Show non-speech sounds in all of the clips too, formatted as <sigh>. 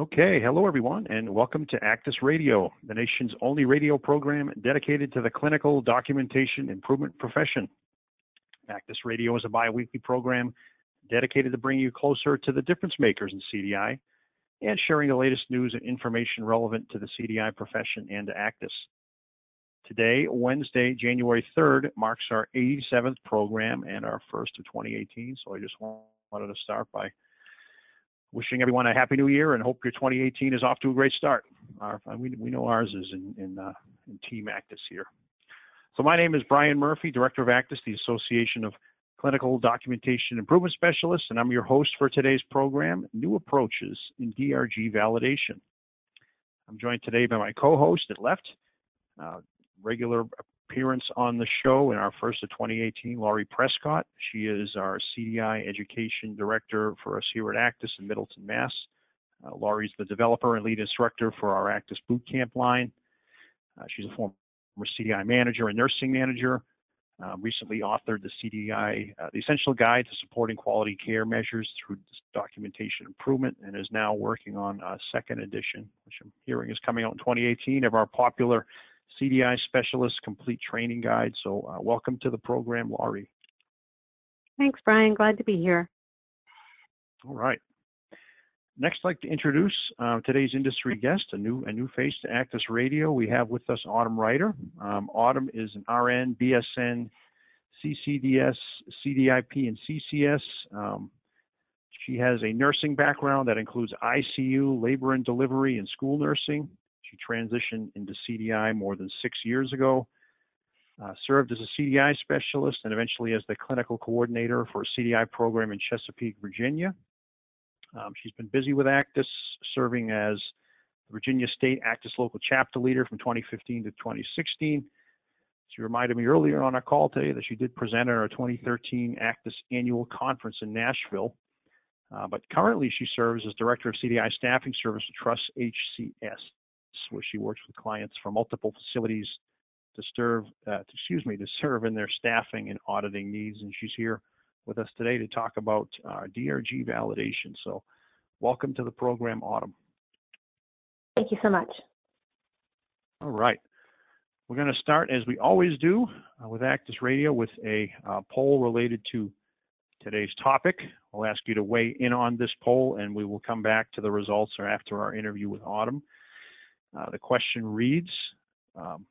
Okay, hello everyone, and welcome to ACDIS Radio, the nation's only radio program dedicated to the clinical documentation improvement profession. ACDIS Radio is a bi-weekly program dedicated to bringing you closer to the difference makers in CDI and sharing the latest news and information relevant to the CDI profession and to ACDIS. Today, Wednesday, January 3rd, marks our 87th program and our first of 2018, so I just wanted to start by wishing everyone a happy new year and hope your 2018 is off to a great start. Our, we, we know ours is in, in, uh, in Team ACDIS here. So my name is Brian Murphy, Director of ACDIS, the Association of Clinical Documentation Improvement Specialists, and I'm your host for today's program, New Approaches in DRG Validation. I'm joined today by my co-host at left, uh, regular appearance on the show in our first of 2018, Laurie Prescott. She is our CDI Education Director for us here at ACDIS in Middleton, Mass. Uh, Laurie's the developer and lead instructor for our ACDIS Bootcamp line. Uh, she's a former CDI manager and nursing manager. Uh, recently authored the CDI, uh, the Essential Guide to Supporting Quality Care Measures through Documentation Improvement, and is now working on a second edition, which I'm hearing is coming out in 2018 of our popular CDI Specialist Complete Training Guide. So uh, welcome to the program, Laurie. Thanks, Brian. Glad to be here. All right. Next, I'd like to introduce uh, today's industry guest, a new a new face to ACDIS Radio. We have with us Autumn Reiter. Um, Autumn is an RN, BSN, CCDS, CDIP, and CCS. Um, she has a nursing background that includes ICU, labor and delivery, and school nursing. She transitioned into CDI more than six years ago, uh, served as a CDI specialist, and eventually as the clinical coordinator for a CDI program in Chesapeake, Virginia. Um, she's been busy with ACDIS, serving as the Virginia State ACDIS local chapter leader from 2015 to 2016. She reminded me earlier on our call today that she did present at our 2013 ACDIS annual conference in Nashville. Uh, but currently, she serves as director of CDI staffing service Trust HCS where she works with clients from multiple facilities to serve, uh, excuse me, to serve in their staffing and auditing needs. And she's here with us today to talk about uh, DRG validation. So, welcome to the program, Autumn. Thank you so much. All right. We're going to start, as we always do, uh, with ACDIS Radio with a uh, poll related to today's topic. We'll ask you to weigh in on this poll, and we will come back to the results after our interview with Autumn. Uh, the question reads, um,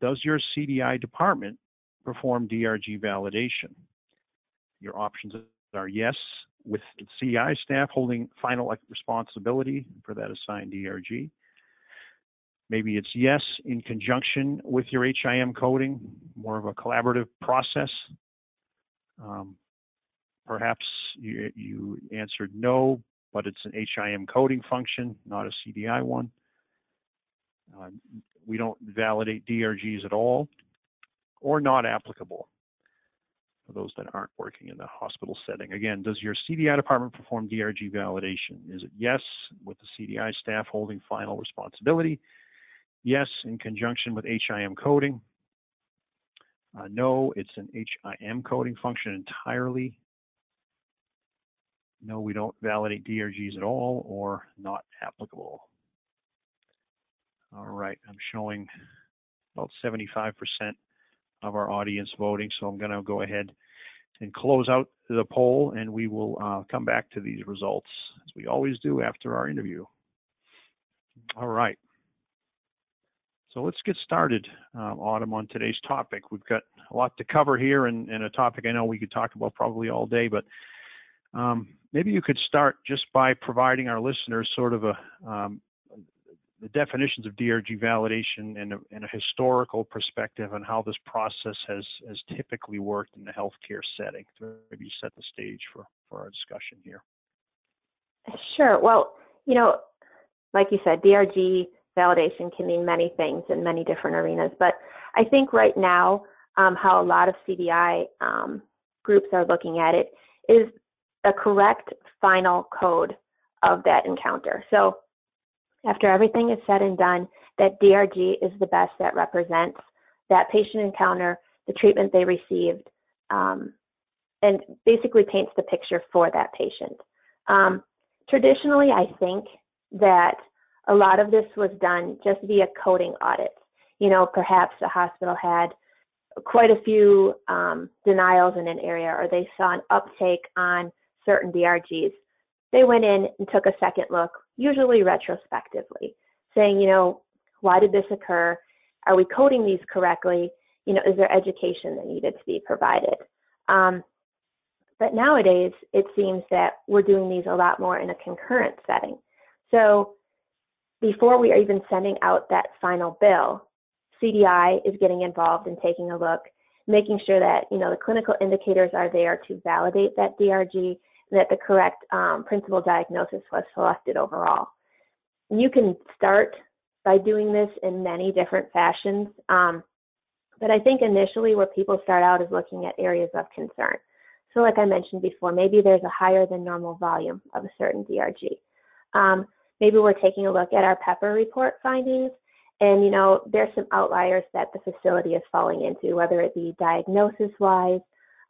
does your CDI department perform DRG validation? Your options are yes, with CDI staff holding final responsibility for that assigned DRG. Maybe it's yes in conjunction with your HIM coding, more of a collaborative process. Um, perhaps you, you answered no, but it's an HIM coding function, not a CDI one. Uh, we don't validate DRGs at all or not applicable for those that aren't working in the hospital setting. Again, does your CDI department perform DRG validation? Is it yes, with the CDI staff holding final responsibility? Yes, in conjunction with HIM coding. Uh, no, it's an HIM coding function entirely. No, we don't validate DRGs at all or not applicable. All right, I'm showing about 75% of our audience voting, so I'm going to go ahead and close out the poll, and we will uh, come back to these results as we always do after our interview. All right. So let's get started, um, Autumn, on today's topic. We've got a lot to cover here and, and a topic I know we could talk about probably all day, but um, maybe you could start just by providing our listeners sort of a um, the definitions of DRG validation and a, and a, historical perspective on how this process has, has typically worked in the healthcare setting to maybe set the stage for, for our discussion here. Sure. Well, you know, like you said, DRG validation can mean many things in many different arenas, but I think right now, um, how a lot of CDI um, groups are looking at it is a correct final code of that encounter. So after everything is said and done, that DRG is the best that represents that patient encounter, the treatment they received, um, and basically paints the picture for that patient. Um, traditionally, I think that a lot of this was done just via coding audits. You know, perhaps a hospital had quite a few um, denials in an area or they saw an uptake on certain DRGs. They went in and took a second look, usually retrospectively, saying, you know, why did this occur? Are we coding these correctly? You know, is there education that needed to be provided? Um, but nowadays, it seems that we're doing these a lot more in a concurrent setting. So before we are even sending out that final bill, CDI is getting involved and taking a look, making sure that you know the clinical indicators are there to validate that DRG that the correct um, principal diagnosis was selected overall. You can start by doing this in many different fashions, um, but I think initially where people start out is looking at areas of concern. So like I mentioned before, maybe there's a higher than normal volume of a certain DRG. Um, maybe we're taking a look at our PEPPER report findings and, you know, there's some outliers that the facility is falling into, whether it be diagnosis wise,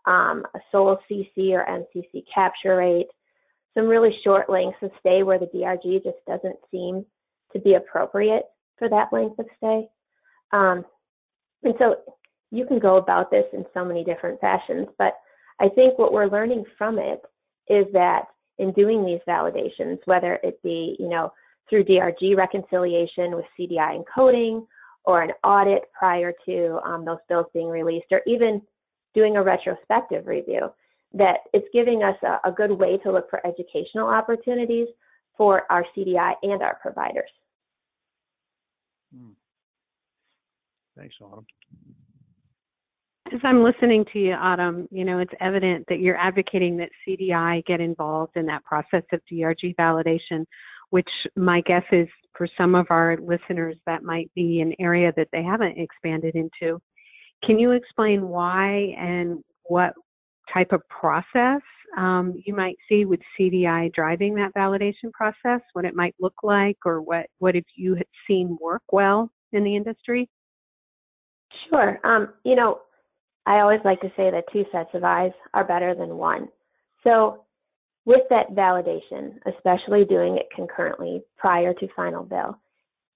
um, a sole CC or MCC capture rate, some really short lengths of stay where the DRG just doesn't seem to be appropriate for that length of stay. Um, and so you can go about this in so many different fashions, but I think what we're learning from it is that in doing these validations, whether it be, you know, through DRG reconciliation with CDI encoding or an audit prior to um, those bills being released, or even doing a retrospective review, that it's giving us a, a good way to look for educational opportunities for our CDI and our providers. Hmm. Thanks, Autumn. As I'm listening to you, Autumn, you know, it's evident that you're advocating that CDI get involved in that process of DRG validation which my guess is for some of our listeners, that might be an area that they haven't expanded into. Can you explain why and what type of process um, you might see with CDI driving that validation process, what it might look like, or what, what have you seen work well in the industry? Sure. Um, you know, I always like to say that two sets of eyes are better than one. So with that validation, especially doing it concurrently prior to final bill,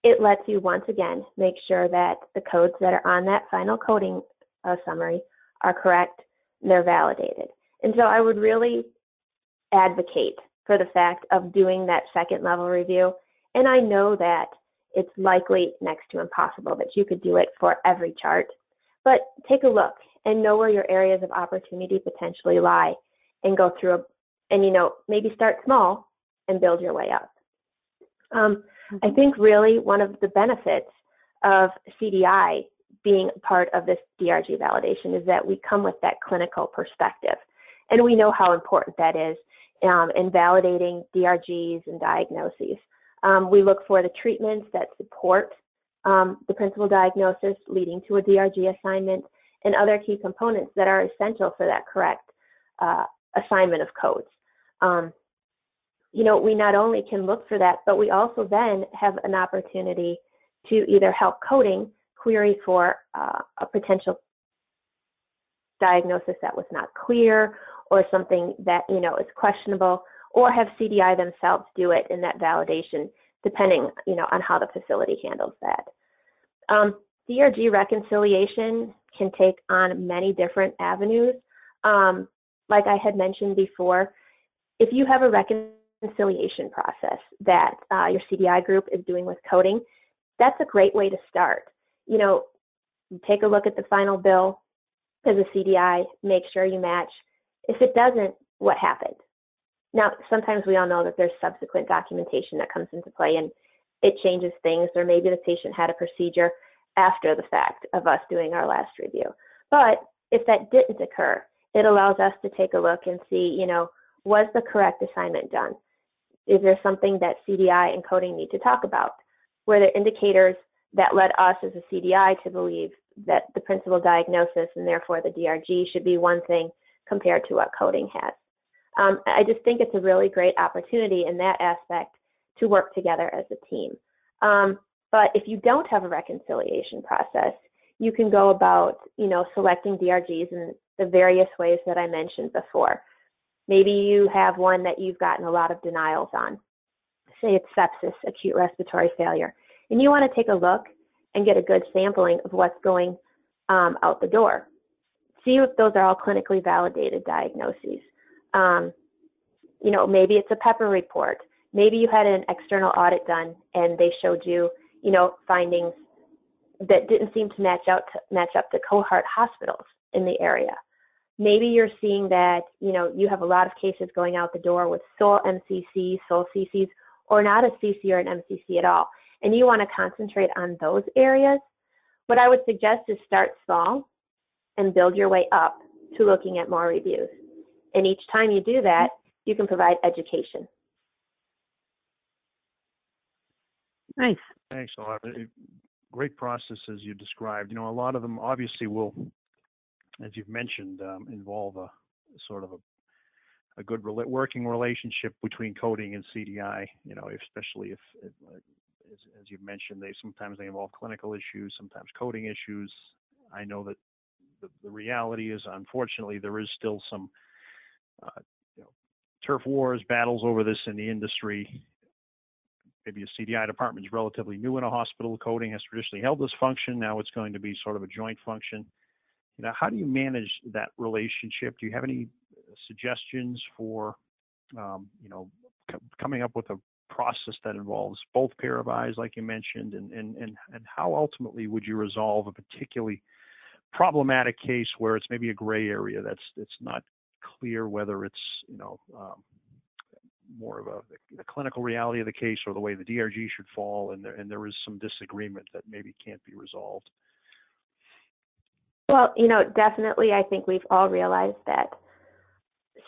it lets you once again make sure that the codes that are on that final coding uh, summary are correct, they're validated. And so I would really advocate for the fact of doing that second level review. And I know that it's likely next to impossible that you could do it for every chart, but take a look and know where your areas of opportunity potentially lie and go through a, and you know maybe start small and build your way up. Um, I mm-hmm. think really one of the benefits of CDI being part of this DRG validation is that we come with that clinical perspective, and we know how important that is um, in validating DRGs and diagnoses. Um, we look for the treatments that support um, the principal diagnosis leading to a DRG assignment and other key components that are essential for that correct uh, assignment of codes um, you know, we not only can look for that, but we also then have an opportunity to either help coding query for uh, a potential diagnosis that was not clear or something that, you know, is questionable or have CDI themselves do it in that validation, depending, you know, on how the facility handles that. Um, DRG reconciliation can take on many different avenues. Um, like I had mentioned before, if you have a reconciliation process that uh, your CDI group is doing with coding, that's a great way to start. You know, take a look at the final bill as a CDI, make sure you match. If it doesn't, what happened? Now, sometimes we all know that there's subsequent documentation that comes into play and it changes things, or maybe the patient had a procedure after the fact of us doing our last review. But if that didn't occur, it allows us to take a look and see, you know, was the correct assignment done? Is there something that CDI and coding need to talk about? Were there indicators that led us as a CDI to believe that the principal diagnosis and therefore the DRG should be one thing compared to what coding has? Um, I just think it's a really great opportunity in that aspect to work together as a team. Um, but if you don't have a reconciliation process, you can go about, you know, selecting DRGs in the various ways that I mentioned before. Maybe you have one that you've gotten a lot of denials on. say it's sepsis, acute respiratory failure, and you want to take a look and get a good sampling of what's going um, out the door. See if those are all clinically validated diagnoses. Um, you know, maybe it's a pepper report. Maybe you had an external audit done and they showed you, you know, findings that didn't seem to match out to match up to cohort hospitals in the area. Maybe you're seeing that, you know, you have a lot of cases going out the door with sole MCC, sole CCs, or not a CC or an MCC at all, and you want to concentrate on those areas. What I would suggest is start small and build your way up to looking at more reviews. And each time you do that, you can provide education. Nice. Thanks a lot. Great process as you described. You know, a lot of them obviously will, as you've mentioned, um, involve a sort of a a good working relationship between coding and CDI. You know, especially if, if as, as you've mentioned, they sometimes they involve clinical issues, sometimes coding issues. I know that the, the reality is, unfortunately, there is still some uh, you know, turf wars, battles over this in the industry. Maybe a CDI department is relatively new in a hospital. Coding has traditionally held this function. Now it's going to be sort of a joint function. You know, how do you manage that relationship? Do you have any suggestions for, um, you know, c- coming up with a process that involves both pair of eyes, like you mentioned, and and and and how ultimately would you resolve a particularly problematic case where it's maybe a gray area that's it's not clear whether it's you know um, more of a the clinical reality of the case or the way the DRG should fall, and there and there is some disagreement that maybe can't be resolved. Well, you know, definitely, I think we've all realized that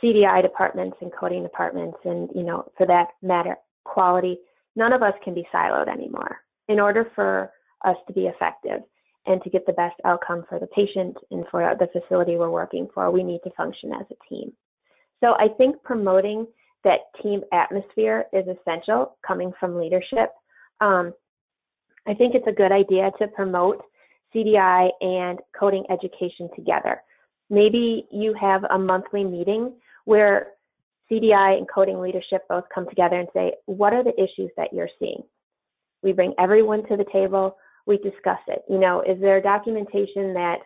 CDI departments and coding departments, and you know, for that matter, quality, none of us can be siloed anymore. In order for us to be effective and to get the best outcome for the patient and for the facility we're working for, we need to function as a team. So I think promoting that team atmosphere is essential coming from leadership. Um, I think it's a good idea to promote CDI and coding education together. Maybe you have a monthly meeting where CDI and coding leadership both come together and say, what are the issues that you're seeing? We bring everyone to the table, we discuss it. You know, is there documentation that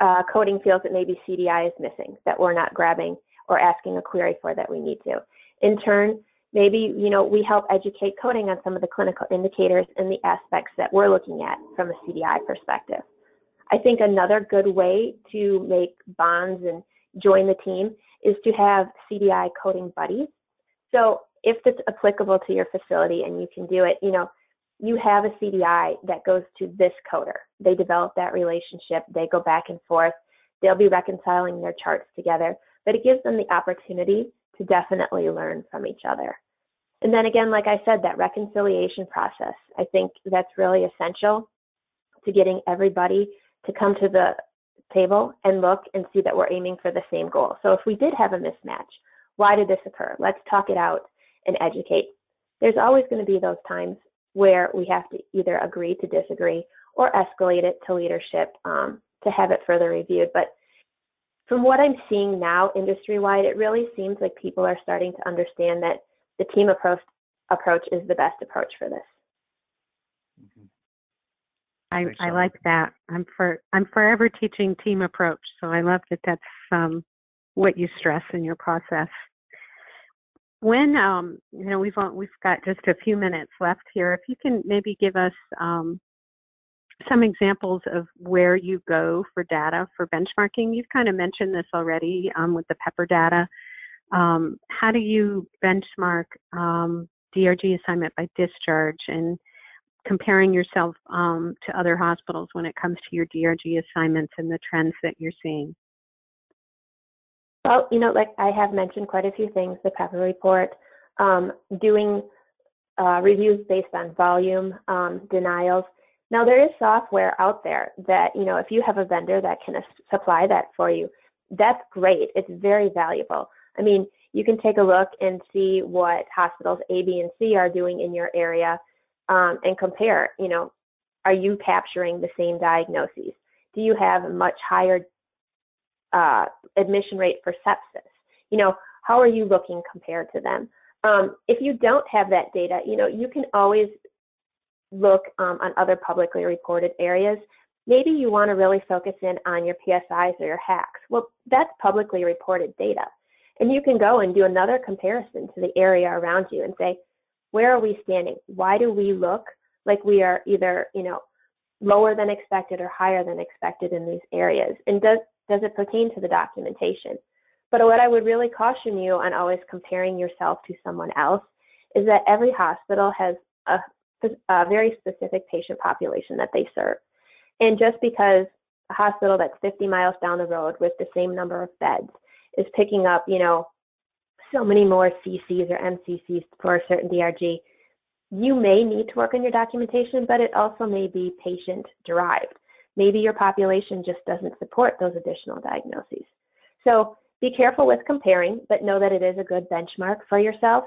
uh, coding feels that maybe CDI is missing, that we're not grabbing or asking a query for that we need to? In turn, maybe, you know, we help educate coding on some of the clinical indicators and the aspects that we're looking at from a CDI perspective. I think another good way to make bonds and join the team is to have CDI coding buddies. So if it's applicable to your facility and you can do it, you know, you have a CDI that goes to this coder. They develop that relationship, they go back and forth, they'll be reconciling their charts together, but it gives them the opportunity to definitely learn from each other. And then again, like I said, that reconciliation process, I think that's really essential to getting everybody to come to the table and look and see that we're aiming for the same goal. So if we did have a mismatch, why did this occur? Let's talk it out and educate. There's always going to be those times where we have to either agree to disagree or escalate it to leadership um, to have it further reviewed. But from what I'm seeing now industry wide, it really seems like people are starting to understand that the team approach approach is the best approach for this. Mm-hmm. I, I like that. I'm for I'm forever teaching team approach. So I love that that's um, what you stress in your process. When um, you know we've we've got just a few minutes left here, if you can maybe give us um, some examples of where you go for data for benchmarking. You've kind of mentioned this already um, with the Pepper data. Um, how do you benchmark um, DRG assignment by discharge and comparing yourself um, to other hospitals when it comes to your DRG assignments and the trends that you're seeing? Well, you know, like I have mentioned quite a few things, the PEPPER report, um, doing uh, reviews based on volume, um, denials. Now, there is software out there that, you know, if you have a vendor that can supply that for you, that's great. It's very valuable. I mean, you can take a look and see what hospitals A, B, and C are doing in your area um, and compare, you know, are you capturing the same diagnoses? Do you have a much higher uh, admission rate for sepsis? You know, how are you looking compared to them? Um, if you don't have that data, you know, you can always look um, on other publicly reported areas. Maybe you want to really focus in on your PSIs or your HACs. Well, that's publicly reported data. And you can go and do another comparison to the area around you and say, where are we standing? Why do we look like we are either, you know, lower than expected or higher than expected in these areas? And does, does it pertain to the documentation? But what I would really caution you on always comparing yourself to someone else is that every hospital has a, a very specific patient population that they serve. And just because a hospital that's 50 miles down the road with the same number of beds is picking up, you know, so many more CCs or MCCs for a certain DRG, you may need to work on your documentation, but it also may be patient derived. Maybe your population just doesn't support those additional diagnoses. So be careful with comparing, but know that it is a good benchmark for yourself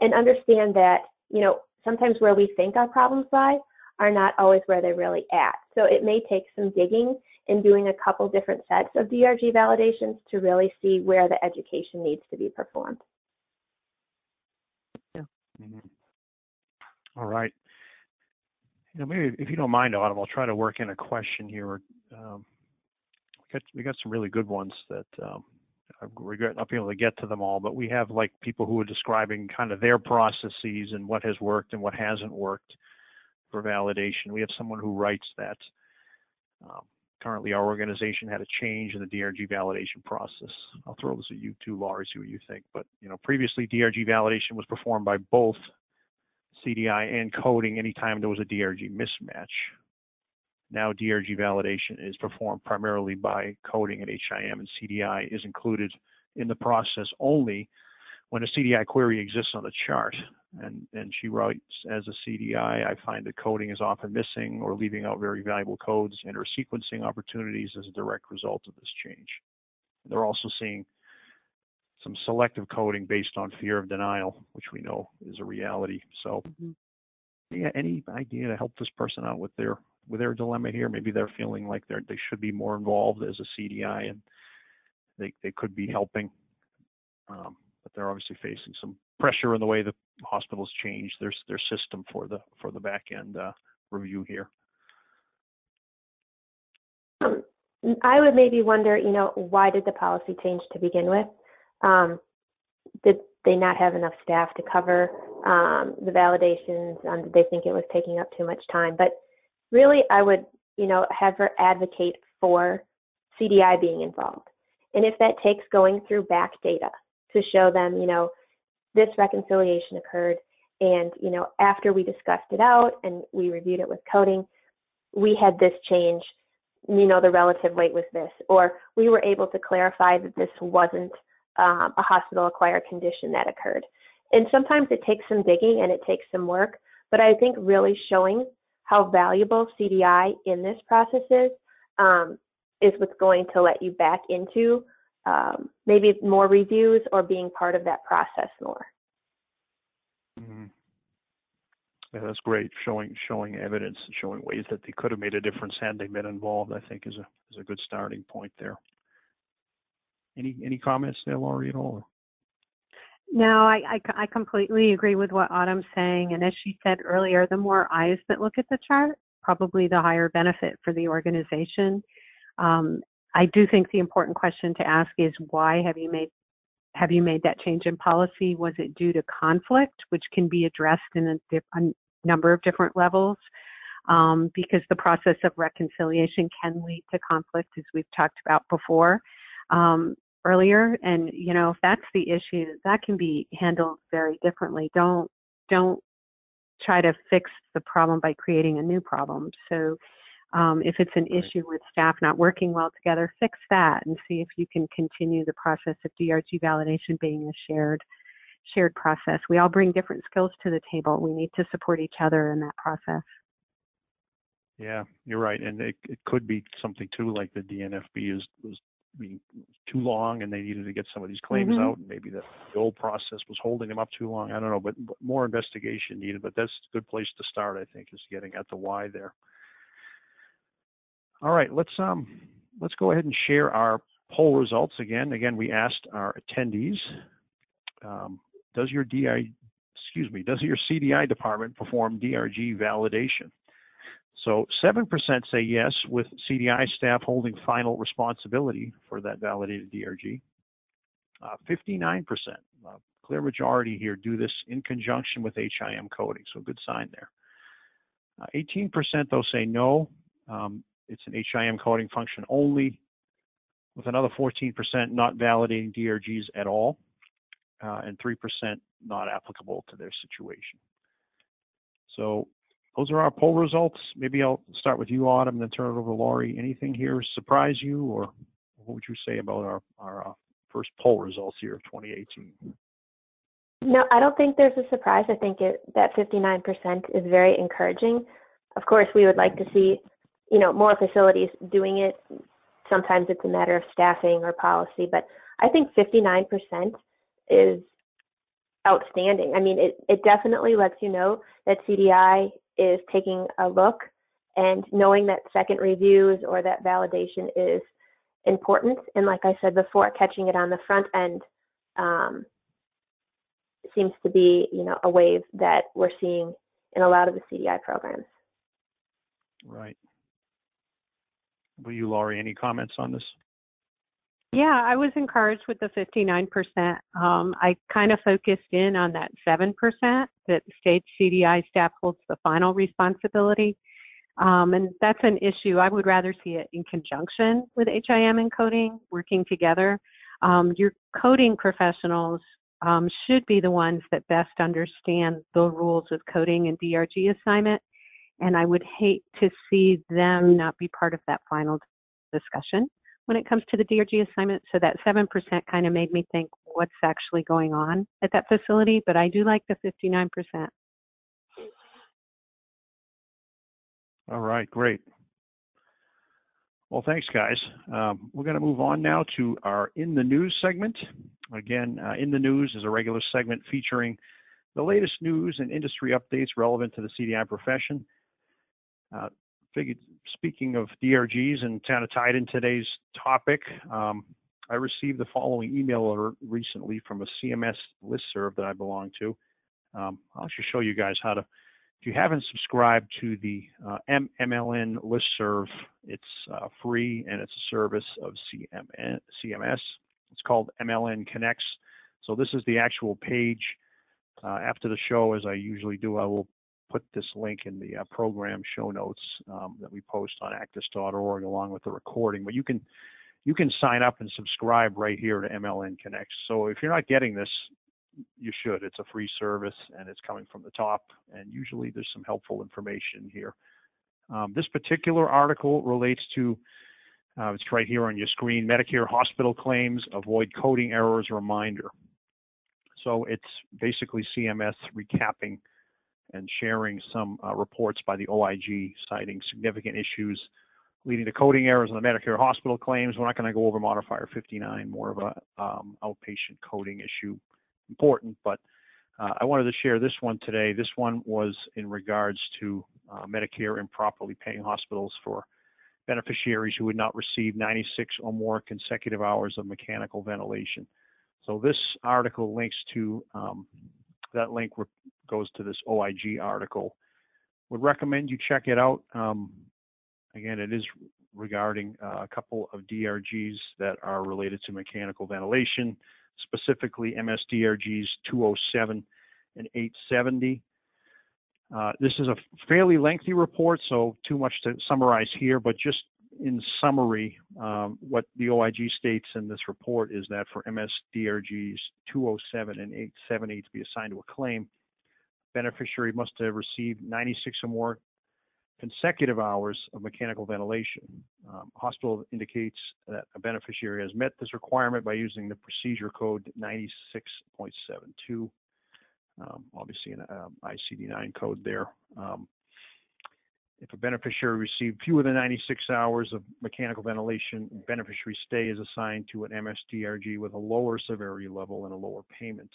and understand that, you know, sometimes where we think our problems lie are not always where they're really at. So it may take some digging and doing a couple different sets of DRG validations to really see where the education needs to be performed. Yeah. Mm -hmm. All right. You know, maybe if you don't mind, Autumn, I'll try to work in a question here. Um, we got we got some really good ones that um, I regret not being able to get to them all, but we have like people who are describing kind of their processes and what has worked and what hasn't worked for validation. We have someone who writes that. Um, currently, our organization had a change in the DRG validation process. I'll throw this at you too, Laurie, see what you think. But you know, previously DRG validation was performed by both CDI and coding anytime there was a DRG mismatch. Now DRG validation is performed primarily by coding at HIM and CDI is included in the process only when a CDI query exists on the chart. And, and she writes, as a CDI, I find that coding is often missing or leaving out very valuable codes and or sequencing opportunities as a direct result of this change. They're also seeing some selective coding based on fear of denial, which we know is a reality. So, mm-hmm. yeah, any idea to help this person out with their with their dilemma here. Maybe they're feeling like they they should be more involved as a CDI and they they could be helping, um, but they're obviously facing some pressure in the way the hospitals change their their system for the for the back end uh, review here. Um, I would maybe wonder, you know, why did the policy change to begin with? Um, did they not have enough staff to cover um, the validations? Did they think it was taking up too much time? But really I would, you know, have her advocate for CDI being involved. And if that takes going through back data to show them, you know, this reconciliation occurred and, you know, after we discussed it out and we reviewed it with coding, we had this change, you know, the relative weight was this, or we were able to clarify that this wasn't um, a hospital acquired condition that occurred. And sometimes it takes some digging and it takes some work, but I think really showing how valuable CDI in this process is, um, is what's going to let you back into um, maybe more reviews or being part of that process more. Mm-hmm. Yeah, that's great. Showing showing evidence, showing ways that they could have made a difference had they been involved. I think is a is a good starting point there. Any any comments there, Laurie, at all? No, I, I, I, completely agree with what Autumn's saying. And as she said earlier, the more eyes that look at the chart, probably the higher benefit for the organization. Um, I do think the important question to ask is why have you made have you made that change in policy? Was it due to conflict, which can be addressed in a, a number of different levels? Um, because the process of reconciliation can lead to conflict, as we've talked about before. Um, earlier and you know if that's the issue that can be handled very differently don't don't try to fix the problem by creating a new problem so um, if it's an right. issue with staff not working well together fix that and see if you can continue the process of drg validation being a shared shared process we all bring different skills to the table we need to support each other in that process yeah, you're right, and it, it could be something too, like the DNFB is was being too long and they needed to get some of these claims mm-hmm. out and maybe the, the old process was holding them up too long. I don't know, but, but more investigation needed. But that's a good place to start, I think, is getting at the why there. All right, let's um let's go ahead and share our poll results again. Again, we asked our attendees um, does your DI, excuse me, does your CDI department perform DRG validation? So 7% say yes, with CDI staff holding final responsibility for that validated DRG. Uh, 59%, uh, clear majority here, do this in conjunction with HIM coding, so good sign there. 18% uh, though say no, um, it's an HIM coding function only, with another 14% not validating DRGs at all, uh, and 3% not applicable to their situation. So those are our poll results. Maybe I'll start with you, Autumn, and then turn it over to Laurie. Anything here surprise you, or what would you say about our, our uh, first poll results here of 2018? No, I don't think there's a surprise. I think it, that 59% is very encouraging. Of course, we would like to see, you know, more facilities doing it. Sometimes it's a matter of staffing or policy, but I think 59% is outstanding. I mean, it, it definitely lets you know that CDI is taking a look and knowing that second reviews or that validation is important. And like I said before, catching it on the front end um, seems to be, you know, a wave that we're seeing in a lot of the CDI programs. Right. Will you, Laurie, any comments on this? Yeah, I was encouraged with the 59%. Um, I kind of focused in on that 7% that state CDI staff holds the final responsibility. Um, and that's an issue. I would rather see it in conjunction with HIM and coding, working together. Um, your coding professionals um, should be the ones that best understand the rules of coding and DRG assignment. And I would hate to see them not be part of that final discussion when it comes to the DRG assignment. So that 7% kind of made me think what's actually going on at that facility, but I do like the 59%. All right, great. Well, thanks, guys. Um, we're going to move on now to our In the News segment. Again, uh, In the News is a regular segment featuring the latest news and industry updates relevant to the CDI profession. Uh, figured, speaking of DRGs and kind of tied in today's topic, um, I received the following email recently from a CMS listserv that I belong to. Um, I'll just show you guys how to, if you haven't subscribed to the uh, MLN listserv, it's uh, free and it's a service of CMN, CMS. It's called MLN Connects. So this is the actual page. Uh, after the show, as I usually do, I will put this link in the uh, program show notes um, that we post on acdis.org along with the recording. But you can you can sign up and subscribe right here to MLN Connects. So if you're not getting this, you should. It's a free service and it's coming from the top. And usually there's some helpful information here. Um, this particular article relates to uh, it's right here on your screen Medicare hospital claims, avoid coding errors reminder. So it's basically CMS recapping and sharing some uh, reports by the OIG citing significant issues leading to coding errors in the Medicare hospital claims. We're not going to go over modifier 59, more of a um, outpatient coding issue. Important, but uh, I wanted to share this one today. This one was in regards to uh, Medicare improperly paying hospitals for beneficiaries who would not receive 96 or more consecutive hours of mechanical ventilation. So this article links to um, that link goes to this OIG article. Would recommend you check it out. Um, again, it is regarding uh, a couple of DRGs that are related to mechanical ventilation, specifically MSDRGs 207 and 870. Uh, this is a fairly lengthy report, so too much to summarize here, but just in summary, um, what the OIG states in this report is that for MSDRGs 207 and 870 to be assigned to a claim, beneficiary must have received 96 or more consecutive hours of mechanical ventilation. Um, hospital indicates that a beneficiary has met this requirement by using the procedure code 96.72, um, obviously an um, ICD-9 code there. Um, if a beneficiary received fewer than 96 hours of mechanical ventilation, beneficiary stay is assigned to an MSDRG with a lower severity level and a lower payment.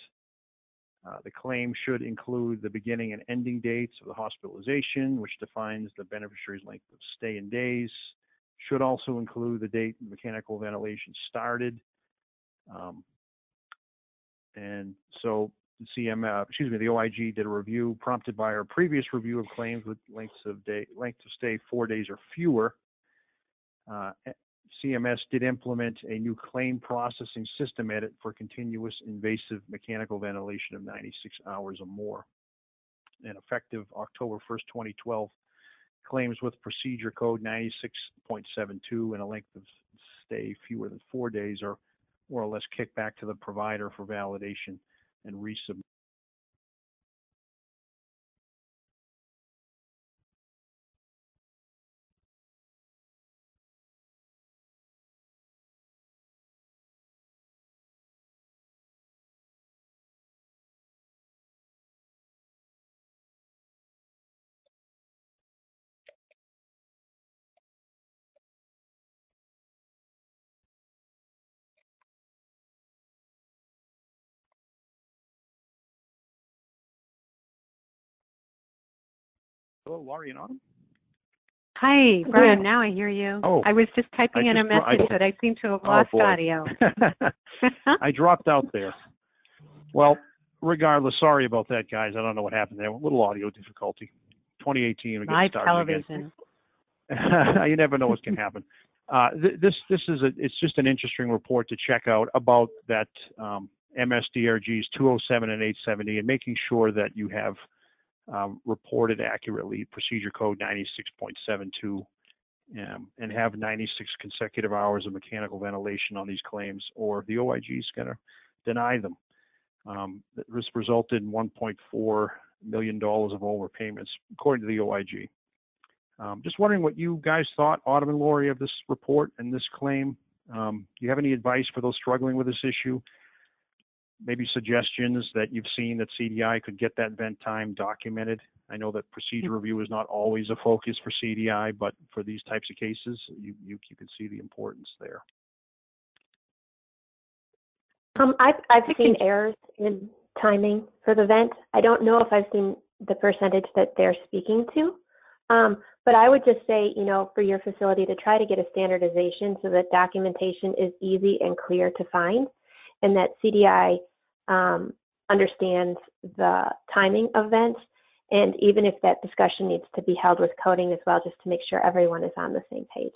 Uh, the claim should include the beginning and ending dates of the hospitalization, which defines the beneficiary's length of stay in days. Should also include the date mechanical ventilation started. Um, and so CM, uh, excuse me, the OIG did a review prompted by our previous review of claims with lengths of day, length of stay four days or fewer. Uh, CMS did implement a new claim processing system edit for continuous invasive mechanical ventilation of 96 hours or more. And effective October 1st, 2012, claims with procedure code 96.72 and a length of stay fewer than four days are more or less kicked back to the provider for validation and resubmit. Hello, Laurie and Autumn. Hi, Brian. Now I hear you. Oh. I was just typing I in a just dro- I- message, but I seem to have Oh, lost boy. audio. <laughs> <laughs> I dropped out there. Well, regardless, sorry about that, guys. I don't know what happened there. A little audio difficulty. 2018, we get Live again. television. <laughs> you never know what can happen. Uh, th- this this is a it's just an interesting report to check out about that um, MSDRGs 207 and 870 and making sure that you have um, reported accurately procedure code 96.72 um, and have 96 consecutive hours of mechanical ventilation on these claims, or the OIG is going to deny them. Um, this resulted in 1.4 million dollars of overpayments, according to the OIG. Um, just wondering what you guys thought, Autumn and Laurie, of this report and this claim. Um, do you have any advice for those struggling with this issue? Maybe suggestions that you've seen that CDI could get that vent time documented? I know that procedure review is not always a focus for CDI, but for these types of cases, you, you, you can see the importance there. Um, I've, I've seen errors in timing for the vent. I don't know if I've seen the percentage that they're speaking to. Um, but I would just say, you know, for your facility to try to get a standardization so that documentation is easy and clear to find and that CDI um, understands the timing of vents. And even if that discussion needs to be held with coding as well, just to make sure everyone is on the same page.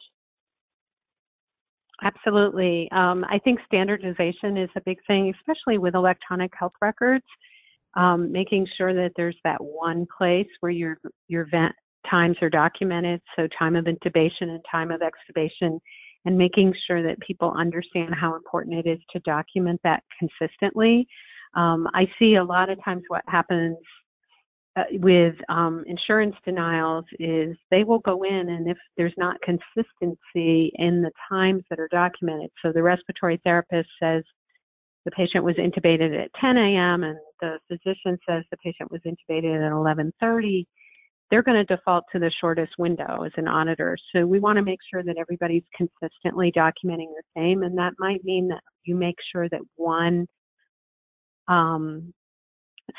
Absolutely. Um, I think standardization is a big thing, especially with electronic health records. Um, making sure that there's that one place where your your vent times are documented, so time of intubation and time of extubation, and making sure that people understand how important it is to document that consistently. Um, I see a lot of times what happens uh, with um, insurance denials is they will go in and if there's not consistency in the times that are documented, so the respiratory therapist says the patient was intubated at 10 a.m. and the physician says the patient was intubated at 11:30, they're going to default to the shortest window as an auditor. So we want to make sure that everybody's consistently documenting the same, and that might mean that you make sure that one um,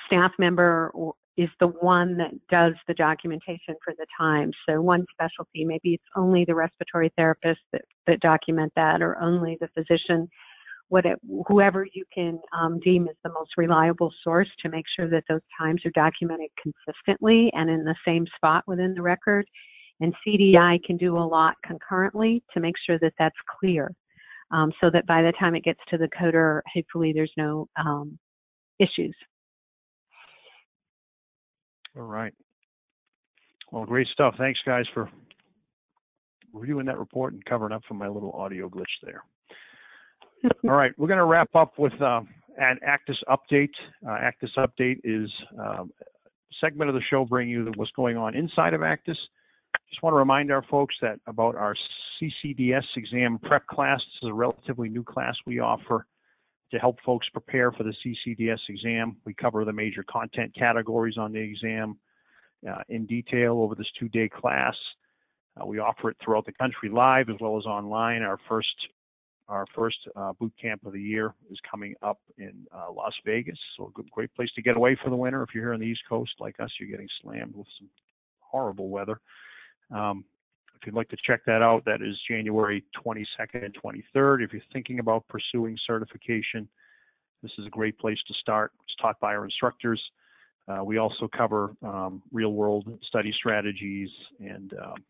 staff member is the one that does the documentation for the time. So one specialty, maybe it's only the respiratory therapist that, that document that or only the physician, what it, whoever you can um, deem as the most reliable source to make sure that those times are documented consistently and in the same spot within the record. And CDI can do a lot concurrently to make sure that that's clear. Um, so that by the time it gets to the coder, hopefully there's no um, issues. All right. Well, great stuff. Thanks, guys, for reviewing that report and covering up for my little audio glitch there. All right, we're going to wrap up with uh, an ACDIS update. Uh, ACDIS update is um, a segment of the show bringing you what's going on inside of ACDIS. Just want to remind our folks that about our CCDS exam prep class. This is a relatively new class we offer to help folks prepare for the CCDS exam. We cover the major content categories on the exam uh, in detail over this two-day class. Uh, we offer it throughout the country live as well as online. Our first our first uh, boot camp of the year is coming up in uh, Las Vegas, so a good, great place to get away for the winter. If you're here on the East Coast like us, you're getting slammed with some horrible weather. Um, if you'd like to check that out, that is January 22nd and 23rd. If you're thinking about pursuing certification, this is a great place to start. It's taught by our instructors. Uh, we also cover um, real world study strategies and um,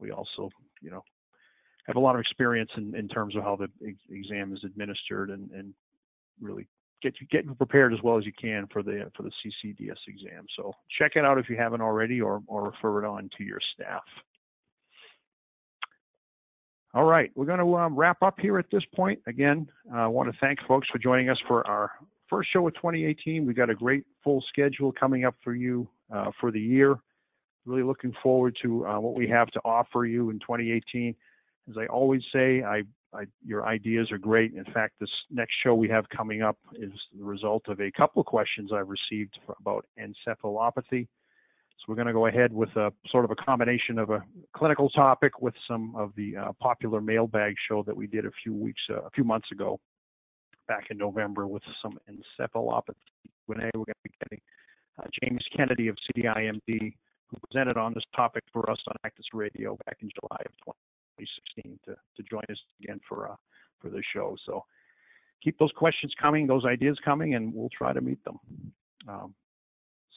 we also, you know, have a lot of experience in, in terms of how the ex exam is administered and, and really get you prepared as well as you can for the for the CCDS exam. So check it out if you haven't already, or or refer it on to your staff. All right, we're going to um, wrap up here at this point. Again, uh, I want to thank folks for joining us for our first show of 2018. We've got a great full schedule coming up for you uh, for the year. Really looking forward to uh, what we have to offer you in 2018. As I always say, I, I, your ideas are great. In fact, this next show we have coming up is the result of a couple of questions I've received about encephalopathy. So we're going to go ahead with a sort of a combination of a clinical topic with some of the uh, popular mailbag show that we did a few weeks, uh, a few months ago, back in November with some encephalopathy. We're going to be getting uh, James Kennedy of CDIMD who presented on this topic for us on ACDIS Radio back in July of 2016 to, to join us again for uh, for the show. So keep those questions coming, those ideas coming, and we'll try to meet them. Um,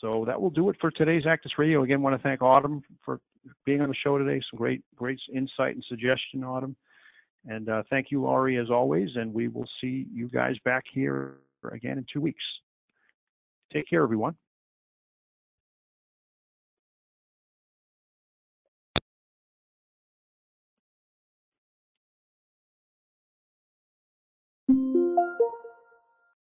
so that will do it for today's ACDIS Radio. Again, want to thank Autumn for being on the show today. Some great, great insight and suggestion, Autumn. And uh, thank you, Laurie, as always. And we will see you guys back here again in two weeks. Take care, everyone.